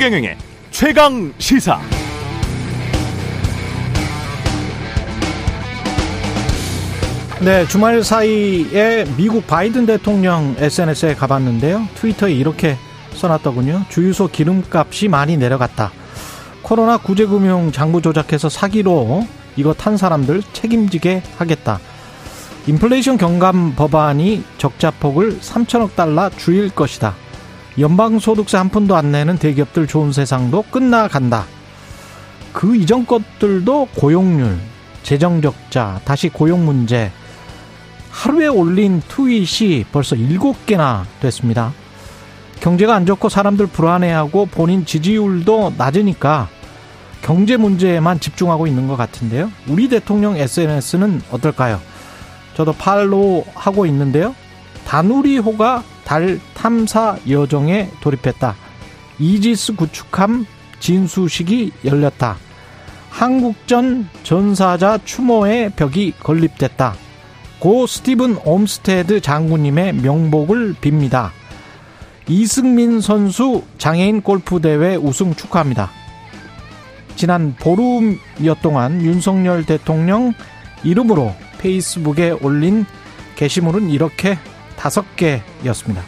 최경영의 최강 시사. 네, 주말 사이에 미국 바이든 대통령 SNS에 가봤는데요. 트위터에 이렇게 써놨더군요. 주유소 기름값이 많이 내려갔다. 코로나 구제금융 장부 조작해서 사기로 이거 탄 사람들 책임지게 하겠다. 인플레이션 경감 법안이 적자폭을 3천억 달러 줄일 것이다. 연방소득세 한 푼도 안 내는 대기업들 좋은 세상도 끝나간다. 그 이전 것들도 고용률, 재정적자, 다시 고용 문제, 하루에 올린 트윗이 벌써 7개나 됐습니다. 경제가 안 좋고 사람들 불안해하고 본인 지지율도 낮으니까 경제 문제에만 집중하고 있는 것 같은데요. 우리 대통령 SNS는 어떨까요? 저도 팔로우 하고 있는데요. 다누리호가 달 탐사 여정에 돌입했다. 이지스 구축함 진수식이 열렸다. 한국전 전사자 추모의 벽이 건립됐다. 고 스티븐 옴스테드 장군님의 명복을 빕니다. 이승민 선수 장애인 골프 대회 우승 축하합니다. 지난 보름여 동안 윤석열 대통령 이름으로 페이스북에 올린 게시물은 이렇게 다섯 개였습니다.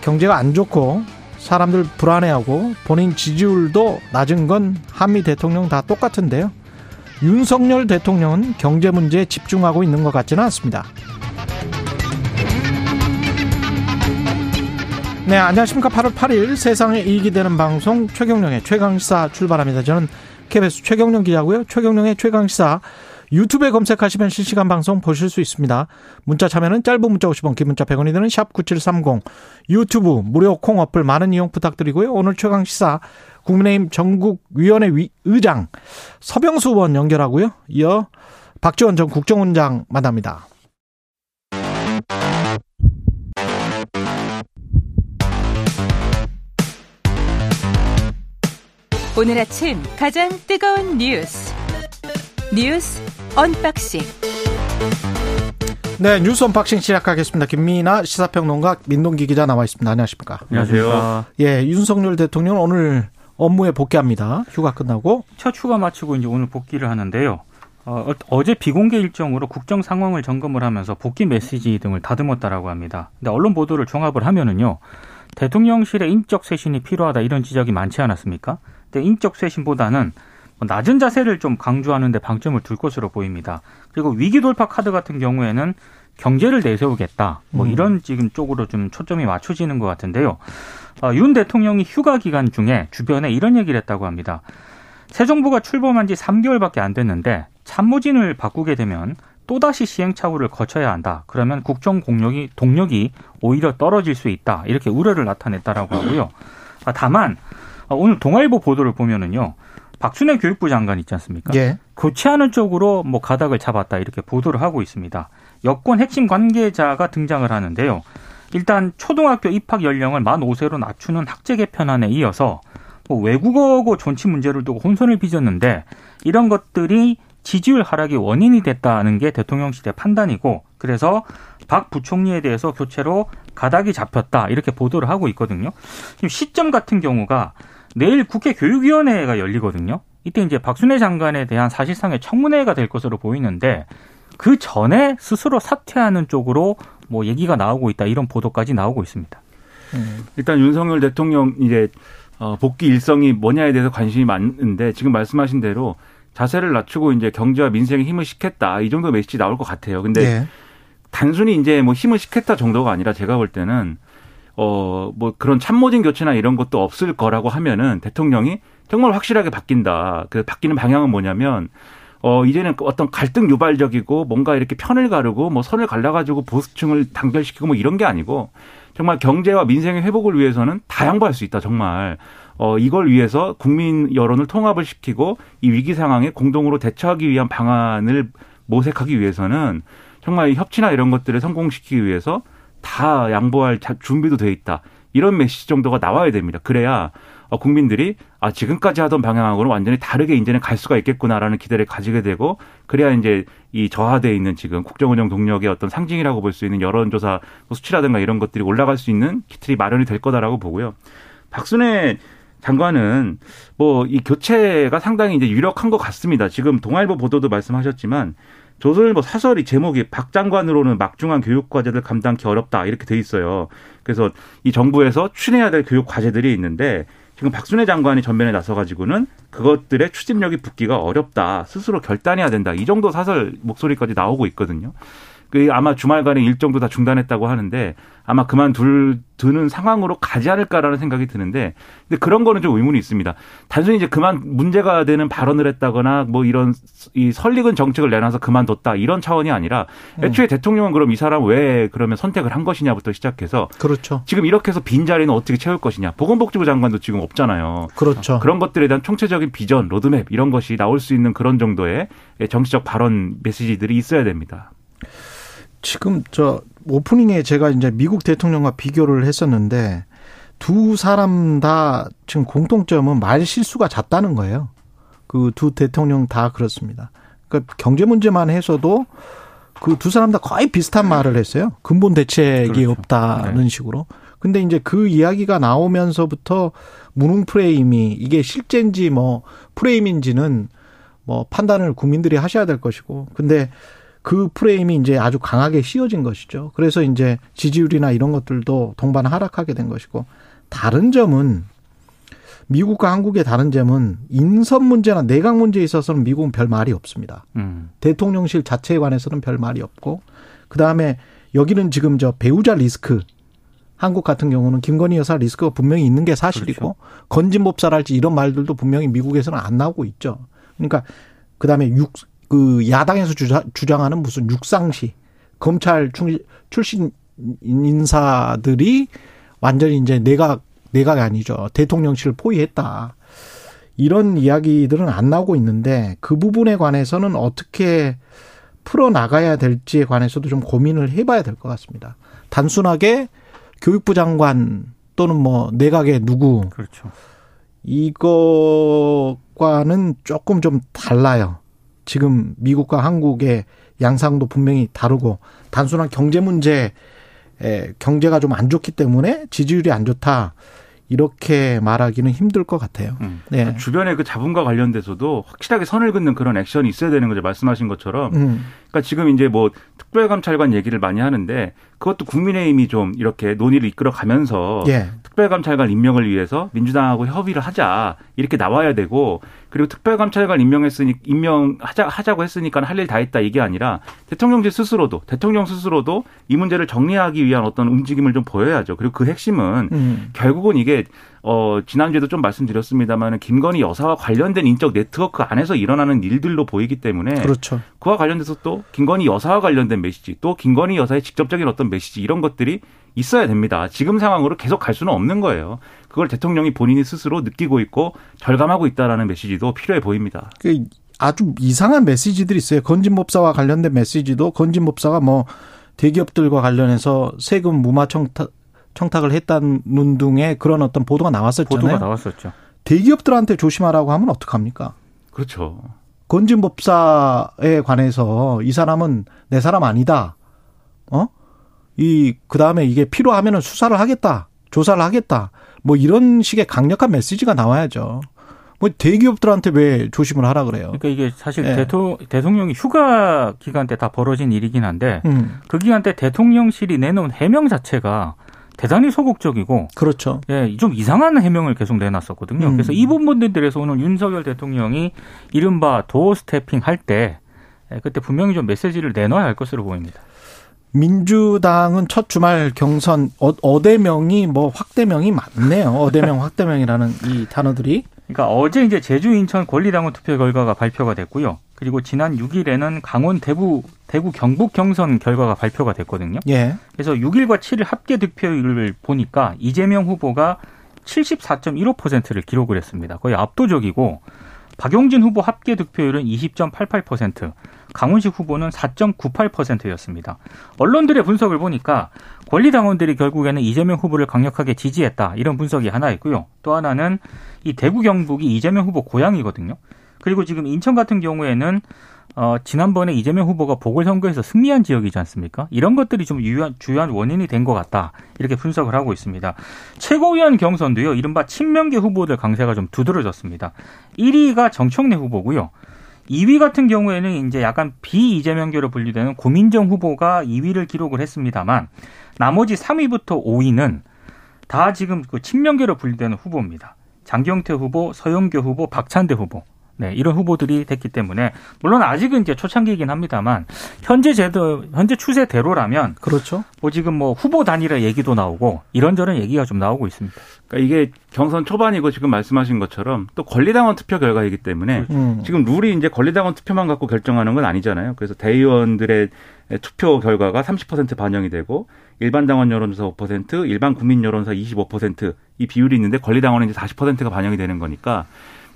경제가 안 좋고 사람들 불안해하고 본인 지지율도 낮은 건 한미 대통령 다 똑같은데요. 윤석열 대통령은 경제 문제에 집중하고 있는 것 같지는 않습니다. 네, 안녕하십니까. 8월 8일 세상에 이익이 되는 방송 최경령의 최강시사 출발합니다. 저는 KBS 최경령 기자고요. 최경령의 최강시사 유튜브에 검색하시면 실시간 방송 보실 수 있습니다. 문자 참여는 짧은 문자 50원, 긴 문자 100원이 드는 샵 9730. 유튜브 무료 콩 어플 많은 이용 부탁드리고요. 오늘 최강 시사 국민의힘 전국위원회 의장 서병수 의원 연결하고요. 이어 박지원 전 국정원장 만납니다. 오늘 아침 가장 뜨거운 뉴스 뉴스 unboxing 네 뉴스 unboxing 시작하겠습니다. 김민하 시사평론가 민동기 기자 나와 있습니다. 안녕하십니까? 안녕하세요. 예, 윤석열 대통령 오늘 업무에 복귀합니다. 휴가 끝나고 첫 휴가 마치고 이제 오늘 복귀를 하는데요. 어, 어제 비공개 일정으로 국정 상황을 점검을 하면서 복귀 메시지 등을 다듬었다라고 합니다. 근데 언론 보도를 종합을 하면은요. 대통령실의 인적 쇄신이 필요하다 이런 지적이 많지 않았습니까? 근데 인적 쇄신보다는 뭐 낮은 자세를 좀 강조하는 데 방점을 둘 것으로 보입니다. 그리고 위기 돌파 카드 같은 경우에는 경제를 내세우겠다. 뭐 음. 이런 지금 쪽으로 좀 초점이 맞춰지는 것 같은데요. 어, 윤 대통령이 휴가 기간 중에 주변에 이런 얘기를 했다고 합니다. 새 정부가 출범한 지 3개월밖에 안 됐는데 참모진을 바꾸게 되면 또다시 시행착오를 거쳐야 한다. 그러면 국정 공력이 동력이 오히려 떨어질 수 있다. 이렇게 우려를 나타냈다라고 하고요. 아, 다만 어, 오늘 동아일보 보도를 보면은요. 박순애 교육부 장관 있지 않습니까? 예. 교체하는 쪽으로 뭐 가닥을 잡았다 이렇게 보도를 하고 있습니다. 여권 핵심 관계자가 등장을 하는데요. 일단 초등학교 입학 연령을 만 5세로 낮추는 학제 개편안에 이어서 뭐 외국어고 존치 문제를 두고 혼선을 빚었는데 이런 것들이 지지율 하락의 원인이 됐다는 게 대통령실의 판단이고 그래서 박 부총리에 대해서 교체로 가닥이 잡혔다 이렇게 보도를 하고 있거든요. 지금 시점 같은 경우가 내일 국회 교육위원회가 열리거든요. 이때 이제 박순애 장관에 대한 사실상의 청문회가 될 것으로 보이는데 그 전에 스스로 사퇴하는 쪽으로 뭐 얘기가 나오고 있다 이런 보도까지 나오고 있습니다. 음. 일단 윤석열 대통령 이제 어, 복귀 일성이 뭐냐에 대해서 관심이 많은데 지금 말씀하신 대로 자세를 낮추고 이제 경제와 민생에 힘을 싣겠다 이 정도 메시지 나올 것 같아요. 근데 네. 단순히 이제 뭐 힘을 싣겠다 정도가 아니라 제가 볼 때는 어 뭐 그런 참모진 교체나 이런 것도 없을 거라고 하면은 대통령이 정말 확실하게 바뀐다. 그 바뀌는 방향은 뭐냐면 어, 이제는 어떤 갈등 유발적이고 뭔가 이렇게 편을 가르고 뭐 선을 갈라가지고 보수층을 단결시키고 뭐 이런 게 아니고 정말 경제와 민생의 회복을 위해서는 다 양보할 수 있다, 정말. 어, 이걸 위해서 국민 여론을 통합을 시키고 이 위기 상황에 공동으로 대처하기 위한 방안을 모색하기 위해서는 정말 협치나 이런 것들을 성공시키기 위해서 다 양보할 준비도 돼 있다. 이런 메시지 정도가 나와야 됩니다. 그래야 어, 국민들이 아 지금까지 하던 방향하고는 완전히 다르게 이제는 갈 수가 있겠구나라는 기대를 가지게 되고 그래야 이제 이 저하돼 있는 지금 국정운영 동력의 어떤 상징이라고 볼 수 있는 여론조사 수치라든가 이런 것들이 올라갈 수 있는 기틀이 마련이 될 거다라고 보고요. 박순애 장관은 뭐 이 교체가 상당히 이제 유력한 것 같습니다. 지금 동아일보 보도도 말씀하셨지만 조선일보 사설이 제목이 박 장관으로는 막중한 교육 과제들 감당기 어렵다 이렇게 돼 있어요. 그래서 이 정부에서 추진해야 될 교육 과제들이 있는데 지금 박순애 장관이 전면에 나서가지고는 그것들의 추진력이 붙기가 어렵다. 스스로 결단해야 된다. 이 정도 사설 목소리까지 나오고 있거든요. 그 아마 주말간에 일정도 다 중단했다고 하는데 아마 그만둘 두는 상황으로 가지 않을까라는 생각이 드는데 근데 그런 거는 좀 의문이 있습니다. 단순히 이제 그만 문제가 되는 발언을 했다거나 뭐 이런 이 설익은 정책을 내놔서 그만뒀다 이런 차원이 아니라 애초에 음. 대통령은 그럼 이 사람 왜 그러면 선택을 한 것이냐부터 시작해서 그렇죠. 지금 이렇게 해서 빈 자리는 어떻게 채울 것이냐. 보건복지부 장관도 지금 없잖아요. 그렇죠. 그런 것들에 대한 총체적인 비전, 로드맵 이런 것이 나올 수 있는 그런 정도의 정치적 발언 메시지들이 있어야 됩니다. 지금 저 오프닝에 제가 이제 미국 대통령과 비교를 했었는데 두 사람 다 지금 공통점은 말 실수가 잦다는 거예요. 그 두 대통령 다 그렇습니다. 그러니까 경제 문제만 해서도 그 두 사람 다 거의 비슷한 말을 했어요. 근본 대책이 그렇죠. 없다는 네. 식으로. 근데 이제 그 이야기가 나오면서부터 무능 프레임이 이게 실제인지 뭐 프레임인지는 뭐 판단을 국민들이 하셔야 될 것이고. 근데 그 프레임이 이제 아주 강하게 씌워진 것이죠. 그래서 이제 지지율이나 이런 것들도 동반 하락하게 된 것이고 다른 점은 미국과 한국의 다른 점은 인선 문제나 내각 문제에 있어서는 미국은 별 말이 없습니다. 음. 대통령실 자체에 관해서는 별 말이 없고 그 다음에 여기는 지금 저 배우자 리스크 한국 같은 경우는 김건희 여사 리스크가 분명히 있는 게 사실이고 그렇죠. 건진법사랄지 이런 말들도 분명히 미국에서는 안 나오고 있죠. 그러니까 그다음에 육, 그 야당에서 주장, 하는 무슨 육상시 검찰 출신 인사들이 완전히 이제 내각 내각이 아니죠 대통령실을 포위했다 이런 이야기들은 안 나오고 있는데 그 부분에 관해서는 어떻게 풀어 나가야 될지에 관해서도 좀 고민을 해봐야 될 것 같습니다. 단순하게 교육부 장관 또는 뭐 내각의 누구 그렇죠. 이거과는 조금 좀 달라요. 지금 미국과 한국의 양상도 분명히 다르고 단순한 경제 문제 에 경제가 좀 안 좋기 때문에 지지율이 안 좋다. 이렇게 말하기는 힘들 것 같아요. 음. 네. 주변에 그 자본과 관련돼서도 확실하게 선을 긋는 그런 액션이 있어야 되는 거죠. 말씀하신 것처럼. 음. 그러니까 지금 이제 뭐 특별감찰관 얘기를 많이 하는데 그것도 국민의힘이 좀 이렇게 논의를 이끌어 가면서 예. 특별감찰관 임명을 위해서 민주당하고 협의를 하자 이렇게 나와야 되고 그리고 특별감찰관 임명했으니 임명하자 하자고 했으니까 할 일 다 했다 이게 아니라 대통령실 스스로도 대통령 스스로도 이 문제를 정리하기 위한 어떤 움직임을 좀 보여야죠. 그리고 그 핵심은 음. 결국은 이게 어, 지난주에도 좀 말씀드렸습니다만 김건희 여사와 관련된 인적 네트워크 안에서 일어나는 일들로 보이기 때문에 그렇죠. 그와 관련돼서 또 김건희 여사와 관련된 메시지 또 김건희 여사의 직접적인 어떤 메시지 이런 것들이 있어야 됩니다. 지금 상황으로 계속 갈 수는 없는 거예요. 그걸 대통령이 본인이 스스로 느끼고 있고 절감하고 있다라는 메시지도 필요해 보입니다. 그 아주 이상한 메시지들이 있어요. 건진법사와 관련된 메시지도 건진법사가 뭐 대기업들과 관련해서 세금 무마 청탁 청탁을 했다는 등의 그런 어떤 보도가 나왔었잖아요. 보도가 나왔었죠. 대기업들한테 조심하라고 하면 어떡합니까? 그렇죠. 건진법사에 관해서 이 사람은 내 사람 아니다. 어? 이, 그 다음에 이게 필요하면은 수사를 하겠다. 조사를 하겠다. 뭐 이런 식의 강력한 메시지가 나와야죠. 뭐 대기업들한테 왜 조심을 하라 그래요? 그러니까 이게 사실 네. 대토, 대통령이 휴가 기간 때 다 벌어진 일이긴 한데 음. 그 기간 때 대통령실이 내놓은 해명 자체가 대단히 소극적이고 그렇죠. 예, 좀 이상한 해명을 계속 내놨었거든요. 음. 그래서 이 부분들에서 오늘 윤석열 대통령이 이른바 도어 스태핑 할때 예, 그때 분명히 좀 메시지를 내놔야 할 것으로 보입니다. 민주당은 첫 주말 경선 어, 어대명이 뭐 확대명이 많네요. 어대명 확대명이라는 이 단어들이. 그러니까 어제 이제 제주 인천 권리당원 투표 결과가 발표가 됐고요. 그리고 지난 6일에는 강원 대구 대구 경북 경선 결과가 발표가 됐거든요. 예. 그래서 6일과 7일 합계 득표율을 보니까 이재명 후보가 74.15%를 기록을 했습니다. 거의 압도적이고 박용진 후보 합계 득표율은 20.88%, 강훈식 후보는 4.98%였습니다. 언론들의 분석을 보니까 권리당원들이 결국에는 이재명 후보를 강력하게 지지했다. 이런 분석이 하나 있고요. 또 하나는 이 대구 경북이 이재명 후보 고향이거든요. 그리고 지금 인천 같은 경우에는 어, 지난번에 이재명 후보가 보궐선거에서 승리한 지역이지 않습니까? 이런 것들이 좀 유한, 주요한 원인이 된 것 같다. 이렇게 분석을 하고 있습니다. 최고위원 경선도요, 이른바 친명계 후보들 강세가 좀 두드러졌습니다. 1위가 정청래 후보고요. 2위 같은 경우에는 이제 약간 비이재명계로 분류되는 고민정 후보가 2위를 기록을 했습니다만 나머지 3위부터 5위는 다 지금 그 친명계로 분류되는 후보입니다. 장경태 후보, 서영교 후보, 박찬대 후보. 네, 이런 후보들이 됐기 때문에 물론 아직은 이제 초창기이긴 합니다만 현재 제도 현재 추세대로라면 그렇죠. 뭐 지금 뭐 후보 단일화 얘기도 나오고 이런저런 얘기가 좀 나오고 있습니다. 그러니까 이게 경선 초반이고 지금 말씀하신 것처럼 또 권리당원 투표 결과이기 때문에 음. 지금 룰이 이제 권리당원 투표만 갖고 결정하는 건 아니잖아요. 그래서 대의원들의 투표 결과가 30% 반영이 되고 일반 당원 여론조사 5%, 일반 국민 여론조사 25%이 비율이 있는데 권리당원은 이제 40%가 반영이 되는 거니까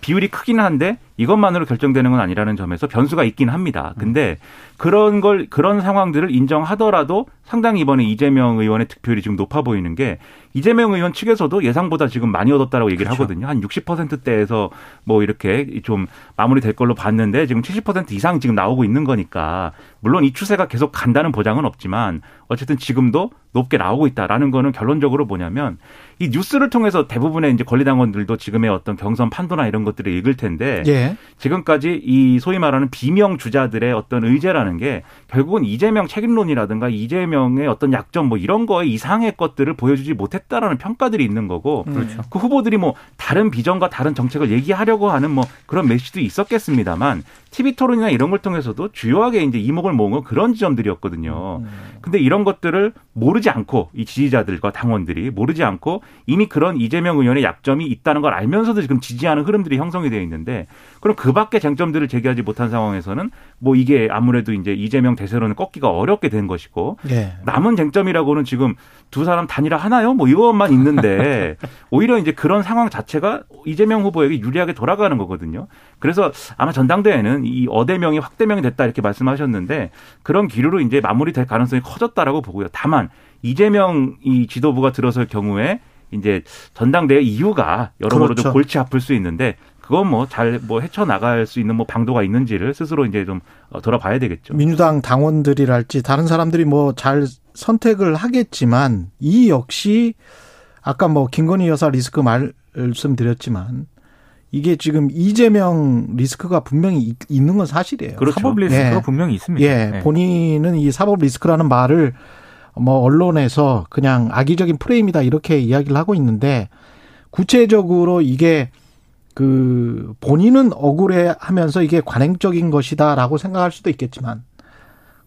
비율이 크기는 한데 이것만으로 결정되는 건 아니라는 점에서 변수가 있긴 합니다. 근데 그런 걸 그런 상황들을 인정하더라도 상당히 이번에 이재명 의원의 득표율이 지금 높아 보이는 게 이재명 의원 측에서도 예상보다 지금 많이 얻었다라고 얘기를 그렇죠. 하거든요. 한 60%대에서 뭐 이렇게 좀 마무리될 걸로 봤는데 지금 70% 이상 지금 나오고 있는 거니까 물론 이 추세가 계속 간다는 보장은 없지만 어쨌든 지금도 높게 나오고 있다라는 거는 결론적으로 뭐냐면 이 뉴스를 통해서 대부분의 이제 권리당원들도 지금의 어떤 경선 판도나 이런 것들을 읽을 텐데 예. 지금까지 이 소위 말하는 비명 주자들의 어떤 의제라는 게 결국은 이재명 책임론이라든가 이재명의 어떤 약점 뭐 이런 거에 이상의 것들을 보여주지 못했다라는 평가들이 있는 거고 음. 그렇죠. 그 후보들이 뭐 다른 비전과 다른 정책을 얘기하려고 하는 뭐 그런 메시지도 있었겠습니다만 TV 토론이나 이런 걸 통해서도 주요하게 이제 이목을 모은 그런 지점들이었거든요. 음. 근데 이런 것들을 모르지 않고 이 지지자들과 당원들이 모르지 않고 이미 그런 이재명 의원의 약점이 있다는 걸 알면서도 지금 지지하는 흐름들이 형성이 되어 있는데 그럼 그 밖에 쟁점들을 제기하지 못한 상황에서는 뭐 이게 아무래도 이제 이재명 대세론을 꺾기가 어렵게 된 것이고 예. 남은 쟁점이라고는 지금 두 사람 단일화 하나요? 뭐 이것만 있는데 오히려 이제 그런 상황 자체가 이재명 후보에게 유리하게 돌아가는 거거든요. 그래서 아마 전당대회는 이 어대명이 확대명이 됐다 이렇게 말씀하셨는데 그런 기류로 이제 마무리될 가능성이 커졌다라고 보고요. 다만 이재명 이 지도부가 들어설 경우에 이제 전당대회 이유가 여러모로 그렇죠. 좀 골치 아플 수 있는데 그건 뭐 잘뭐 뭐 헤쳐 나갈 수 있는 뭐 방도가 있는지를 스스로 이제 좀 어, 돌아봐야 되겠죠. 민주당 당원들이랄지 다른 사람들이 뭐 잘 선택을 하겠지만 이 역시 아까 뭐 김건희 여사 리스크 말씀드렸지만 이게 지금 이재명 리스크가 분명히 있는 건 사실이에요. 그렇죠. 사법 리스크가 예. 분명히 있습니다. 예. 네. 본인은 이 사법 리스크라는 말을 뭐 언론에서 그냥 악의적인 프레임이다 이렇게 이야기를 하고 있는데 구체적으로 이게 그 본인은 억울해 하면서 이게 관행적인 것이다라고 생각할 수도 있겠지만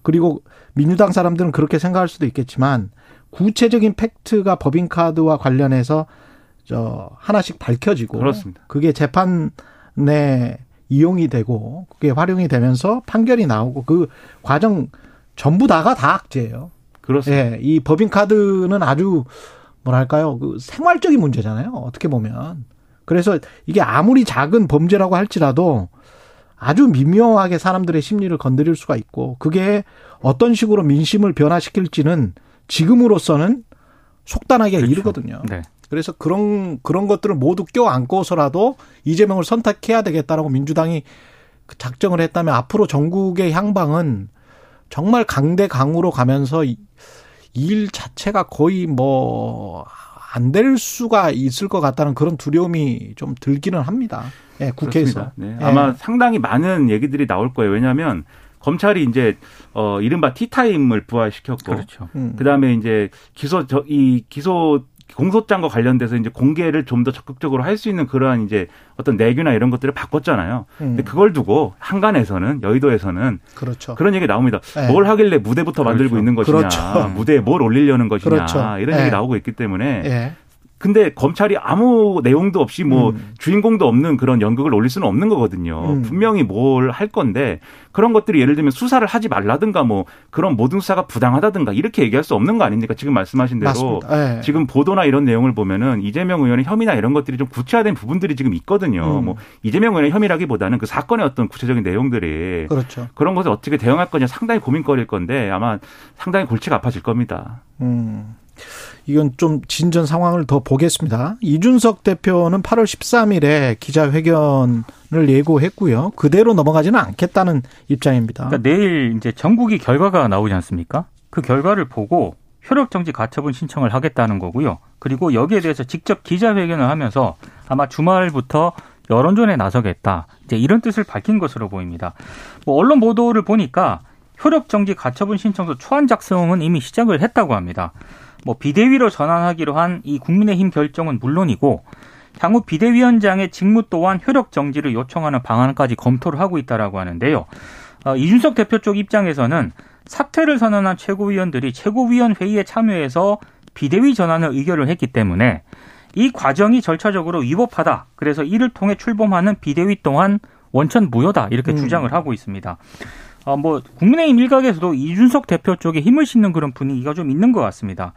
그리고 민주당 사람들은 그렇게 생각할 수도 있겠지만 구체적인 팩트가 법인카드와 관련해서 저 하나씩 밝혀지고 그렇습니다. 그게 재판에 이용이 되고 그게 활용이 되면서 판결이 나오고 그 과정 전부 다가 다 악재예요. 그렇습니다. 예, 이 법인카드는 아주 뭐랄까요 그 생활적인 문제잖아요. 어떻게 보면 그래서 이게 아무리 작은 범죄라고 할지라도 아주 미묘하게 사람들의 심리를 건드릴 수가 있고 그게 어떤 식으로 민심을 변화시킬지는 지금으로서는 속단하기가 그렇죠. 이르거든요. 네. 그래서 그런 그런 것들을 모두 껴안고서라도 이재명을 선택해야 되겠다라고 민주당이 작정을 했다면 앞으로 전국의 향방은 정말 강대 강으로 가면서 일 자체가 거의 뭐 안 될 수가 있을 것 같다는 그런 두려움이 좀 들기는 합니다. 예, 국회에서. 네. 예. 아마 상당히 많은 얘기들이 나올 거예요. 왜냐하면 검찰이 이제 어 이른바 티타임을 부활시켰고 그렇죠. 음. 그다음에 이제 기소 저 이 기소 공소장과 관련돼서 이제 공개를 좀 더 적극적으로 할 수 있는 그러한 이제 어떤 내규나 이런 것들을 바꿨잖아요. 음. 근데 그걸 두고 한간에서는 여의도에서는 그렇죠. 그런 얘기 나옵니다. 네. 뭘 하길래 무대부터 만들고 그렇죠. 있는 것이냐, 그렇죠. 무대에 뭘 올리려는 것이냐 그렇죠. 이런 네. 얘기 나오고 있기 때문에 네. 근데 검찰이 아무 내용도 없이 뭐 음. 주인공도 없는 그런 연극을 올릴 수는 없는 거거든요. 음. 분명히 뭘 할 건데 그런 것들이 예를 들면 수사를 하지 말라든가 뭐 그런 모든 수사가 부당하다든가 이렇게 얘기할 수 없는 거 아닙니까? 지금 말씀하신 대로 네. 지금 보도나 이런 내용을 보면은 이재명 의원의 혐의나 이런 것들이 좀 구체화된 부분들이 지금 있거든요. 음. 뭐 이재명 의원의 혐의라기보다는 그 사건의 어떤 구체적인 내용들이 그렇죠. 그런 것을 어떻게 대응할 거냐 상당히 고민거리일 건데 아마 상당히 골치가 아파질 겁니다. 음. 이건 좀 진전 상황을 더 보겠습니다. 이준석 대표는 8월 13일에 기자회견을 예고했고요. 그대로 넘어가지는 않겠다는 입장입니다. 그러니까 내일 이제 전국이 결과가 나오지 않습니까? 그 결과를 보고 효력 정지 가처분 신청을 하겠다는 거고요. 그리고 여기에 대해서 직접 기자회견을 하면서 아마 주말부터 여론전에 나서겠다. 이제 이런 뜻을 밝힌 것으로 보입니다. 뭐 언론 보도를 보니까 효력 정지 가처분 신청서 초안 작성은 이미 시작을 했다고 합니다. 뭐 비대위로 전환하기로 한 이 국민의힘 결정은 물론이고 향후 비대위원장의 직무 또한 효력 정지를 요청하는 방안까지 검토를 하고 있다라고 하는데요. 어, 이준석 대표 쪽 입장에서는 사퇴를 선언한 최고위원들이 최고위원 회의에 참여해서 비대위 전환을 의결을 했기 때문에 이 과정이 절차적으로 위법하다. 그래서 이를 통해 출범하는 비대위 또한 원천 무효다. 이렇게 음. 주장을 하고 있습니다. 어, 뭐 국민의힘 일각에서도 이준석 대표 쪽에 힘을 싣는 그런 분위기가 좀 있는 것 같습니다.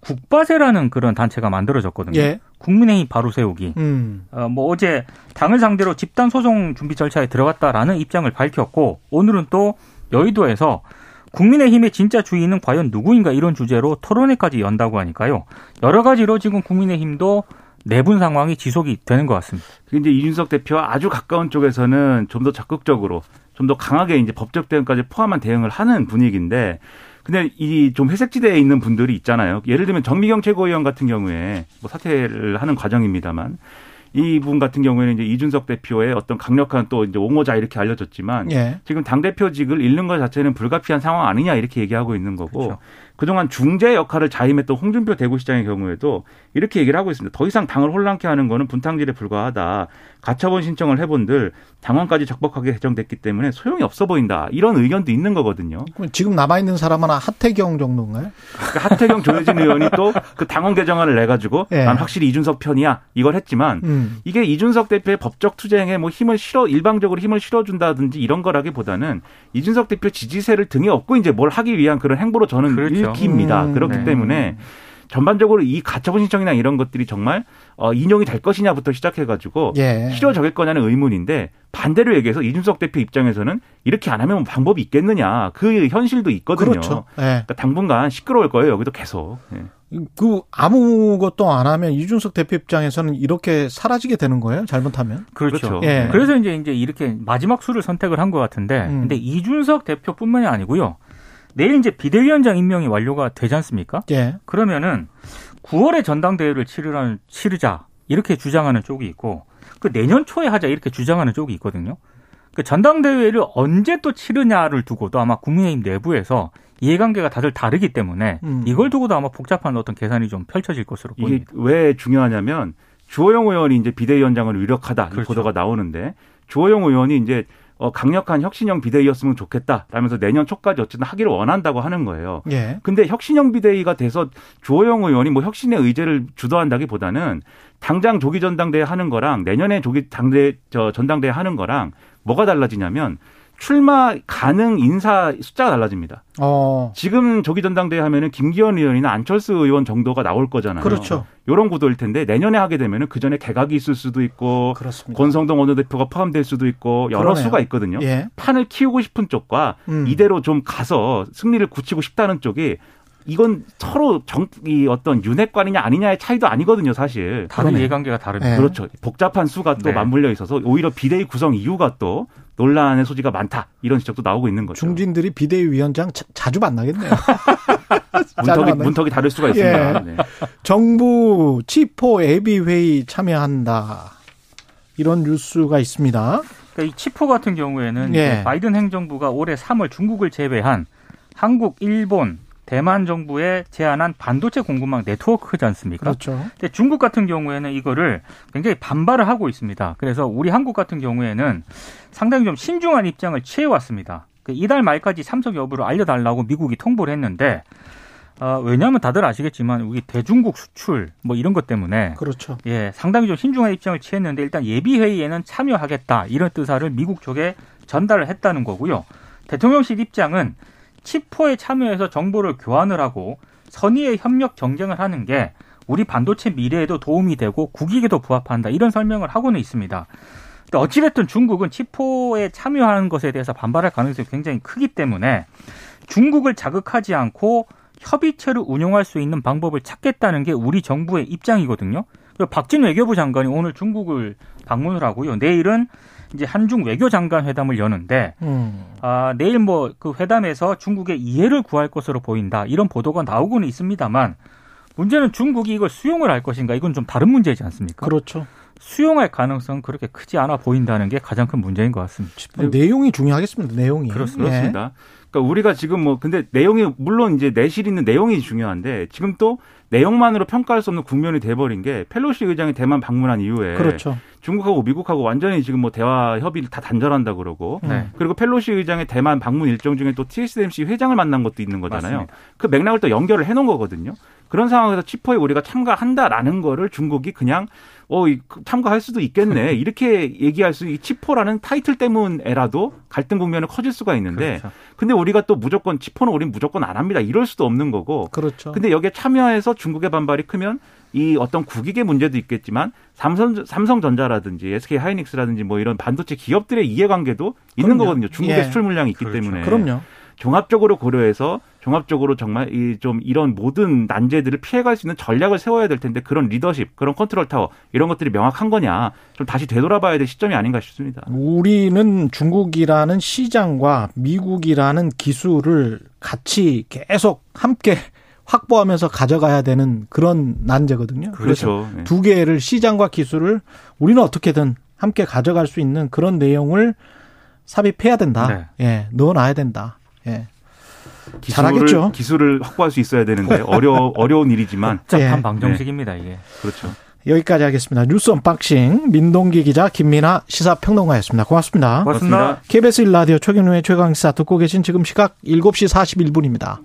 국바세라는 그런 단체가 만들어졌거든요. 예. 국민의힘 바로 세우기. 음. 어, 뭐 어제 당을 상대로 집단 소송 준비 절차에 들어갔다라는 입장을 밝혔고 오늘은 또 여의도에서 국민의힘의 진짜 주인은 과연 누구인가 이런 주제로 토론회까지 연다고 하니까요. 여러 가지로 지금 국민의힘도 내분 상황이 지속이 되는 것 같습니다. 이제 이준석 대표와 아주 가까운 쪽에서는 좀 더 적극적으로 좀 더 강하게 이제 법적 대응까지 포함한 대응을 하는 분위기인데 근데 이 좀 회색지대에 있는 분들이 있잖아요. 예를 들면 정미경 최고위원 같은 경우에 뭐 사퇴를 하는 과정입니다만 이분 같은 경우에는 이제 이준석 대표의 어떤 강력한 또 이제 옹호자 이렇게 알려졌지만 예. 지금 당 대표직을 잃는 것 자체는 불가피한 상황 아니냐 이렇게 얘기하고 있는 거고 그렇죠. 그동안 중재 역할을 자임했던 홍준표 대구시장의 경우에도 이렇게 얘기를 하고 있습니다. 더 이상 당을 혼란케 하는 거는 분탕질에 불과하다. 가처분 신청을 해본들 당원까지 적법하게 개정됐기 때문에 소용이 없어 보인다. 이런 의견도 있는 거거든요. 지금 남아있는 사람은 하태경 정도인가요? 그러니까 하태경 조혜진 의원이 또 그 당원 개정안을 내가지고 네. 난 확실히 이준석 편이야. 이걸 했지만 음. 이게 이준석 대표의 법적 투쟁에 뭐 힘을 실어 일방적으로 힘을 실어준다든지 이런 거라기보다는 이준석 대표 지지세를 등에 업고 이제 뭘 하기 위한 그런 행보로 저는 그렇죠. 읽힙니다. 음. 그렇기 네. 때문에 전반적으로 이 가처분 신청이나 이런 것들이 정말 어, 인용이 될 것이냐부터 시작해가지고 예. 실효적일 거냐는 의문인데 반대로 얘기해서 이준석 대표 입장에서는 이렇게 안 하면 방법이 있겠느냐 그 현실도 있거든요. 그렇죠. 예. 그러니까 당분간 시끄러울 거예요 여기도 계속. 예. 그 아무것도 안 하면 이준석 대표 입장에서는 이렇게 사라지게 되는 거예요? 잘못하면? 그렇죠. 그렇죠. 예. 그래서 이제 이제 이렇게 마지막 수를 선택을 한 것 같은데, 음. 근데 이준석 대표뿐만이 아니고요. 내일 이제 비대위원장 임명이 완료가 되지 않습니까? 예. 그러면은 9월에 전당대회를 치르라는 치르자 이렇게 주장하는 쪽이 있고 그 내년 초에 하자 이렇게 주장하는 쪽이 있거든요. 그 전당대회를 언제 또 치르냐를 두고도 아마 국민의힘 내부에서 이해관계가 다들 다르기 때문에 음. 이걸 두고도 아마 복잡한 어떤 계산이 좀 펼쳐질 것으로 보입니다. 이게 왜 중요하냐면 주호영 의원이 이제 비대위원장을 위력하다 그렇죠. 이 보도가 나오는데 주호영 의원이 이제 어, 강력한 혁신형 비대위였으면 좋겠다. 라면서 내년 초까지 어쨌든 하기를 원한다고 하는 거예요. 예. 근데 혁신형 비대위가 돼서 주호영 의원이 뭐 혁신의 의제를 주도한다기보다는 당장 조기 전당대회 하는 거랑 내년에 조기 당대 저 전당대회 하는 거랑 뭐가 달라지냐면 출마 가능 인사 숫자가 달라집니다. 어. 지금 조기 전당대회 하면은 김기현 의원이나 안철수 의원 정도가 나올 거잖아요. 그렇죠. 이런 구도일 텐데 내년에 하게 되면은 그 전에 개각이 있을 수도 있고 그렇습니다. 권성동 원내대표가 포함될 수도 있고 여러 그러네요. 수가 있거든요. 예. 판을 키우고 싶은 쪽과 음. 이대로 좀 가서 승리를 굳히고 싶다는 쪽이 이건 서로 정, 이 어떤 윤핵관이냐 아니냐의 차이도 아니거든요, 사실. 다른 이해관계가 다릅니다. 네. 그렇죠. 복잡한 수가 또 네. 맞물려 있어서 오히려 비대위 구성 이유가 또 논란의 소지가 많다. 이런 지적도 나오고 있는 거죠. 중진들이 비대위 위원장 자, 주 만나겠네요. 문턱이, 문턱이 다를 수가 있습니다. 예. 네. 정부 치포 예비 회의 참여한다. 이런 뉴스가 있습니다. 그러니까 이 치포 같은 경우에는 예. 바이든 행정부가 올해 3월 중국을 제외한 한국, 일본, 대만 정부에 제안한 반도체 공급망 네트워크지 않습니까? 그렇죠. 근데 중국 같은 경우에는 이거를 굉장히 반발을 하고 있습니다. 그래서 우리 한국 같은 경우에는 상당히 좀 신중한 입장을 취해 왔습니다. 그 이달 말까지 참석 여부를 알려달라고 미국이 통보를 했는데 어, 왜냐하면 다들 아시겠지만 우리 대중국 수출 뭐 이런 것 때문에 그렇죠. 예, 상당히 좀 신중한 입장을 취했는데 일단 예비 회의에는 참여하겠다 이런 뜻사를 미국 쪽에 전달을 했다는 거고요. 대통령실 입장은 치포에 참여해서 정보를 교환을 하고 선의의 협력 경쟁을 하는 게 우리 반도체 미래에도 도움이 되고 국익에도 부합한다 이런 설명을 하고는 있습니다. 근데 어찌됐든 중국은 치포에 참여하는 것에 대해서 반발할 가능성이 굉장히 크기 때문에 중국을 자극하지 않고 협의체를 운용할 수 있는 방법을 찾겠다는 게 우리 정부의 입장이거든요. 박진 외교부 장관이 오늘 중국을 방문을 하고요. 내일은 이제 한중 외교장관 회담을 여는데 음. 아, 내일 뭐 그 회담에서 중국의 이해를 구할 것으로 보인다 이런 보도가 나오고는 있습니다만 문제는 중국이 이걸 수용을 할 것인가 이건 좀 다른 문제이지 않습니까? 그렇죠. 수용할 가능성은 그렇게 크지 않아 보인다는 게 가장 큰 문제인 것 같습니다. 내용이 중요하겠습니다. 내용이. 그렇습니다. 예. 그렇습니다. 그러니까 우리가 지금 뭐 근데 내용이 물론 이제 내실 있는 내용이 중요한데 지금 또 내용만으로 평가할 수 없는 국면이 돼버린 게 펠로시 의장이 대만 방문한 이후에 그렇죠. 중국하고 미국하고 완전히 지금 뭐 대화 협의를 다 단절한다 그러고 네. 그리고 펠로시 의장의 대만 방문 일정 중에 또 TSMC 회장을 만난 것도 있는 거잖아요. 맞습니다. 그 맥락을 또 연결을 해놓은 거거든요. 그런 상황에서 Chip Four에 우리가 참가한다라는 거를 중국이 그냥 어그 참가할 수도 있겠네 이렇게 얘기할 수 이 Chip Four라는 타이틀 때문에라도 갈등 국면은 커질 수가 있는데 그렇죠. 근데 우리가 또 무조건 Chip Four는 우린 무조건 안 합니다 이럴 수도 없는 거고 그렇죠. 근데 여기에 참여해서 중국의 반발이 크면 이 어떤 국익의 문제도 있겠지만 삼성 삼성전자라든지 SK 하이닉스라든지 뭐 이런 반도체 기업들의 이해관계도 있는 그럼요. 거거든요 중국의 예. 수출 물량이 있기 그렇죠. 때문에 그럼요. 종합적으로 고려해서 종합적으로 정말 이 좀 이런 모든 난제들을 피해갈 수 있는 전략을 세워야 될 텐데 그런 리더십, 그런 컨트롤 타워 이런 것들이 명확한 거냐 좀 다시 되돌아봐야 될 시점이 아닌가 싶습니다. 우리는 중국이라는 시장과 미국이라는 기술을 같이 계속 함께 확보하면서 가져가야 되는 그런 난제거든요. 그렇죠. 그래서 네. 두 개를 시장과 기술을 우리는 어떻게든 함께 가져갈 수 있는 그런 내용을 삽입해야 된다. 네. 예, 넣어놔야 된다. 예. 기술을, 잘하겠죠. 기술을 확보할 수 있어야 되는데 어려 어려운 일이지만 복잡한 예. 방정식입니다 이게. 그렇죠. 여기까지 하겠습니다. 뉴스 언박싱 민동기 기자 김민아 시사평론가였습니다. 고맙습니다. 고맙습니다. KBS 1라디오 최경영의 최강시사 듣고 계신 지금 시각 7시 41분입니다.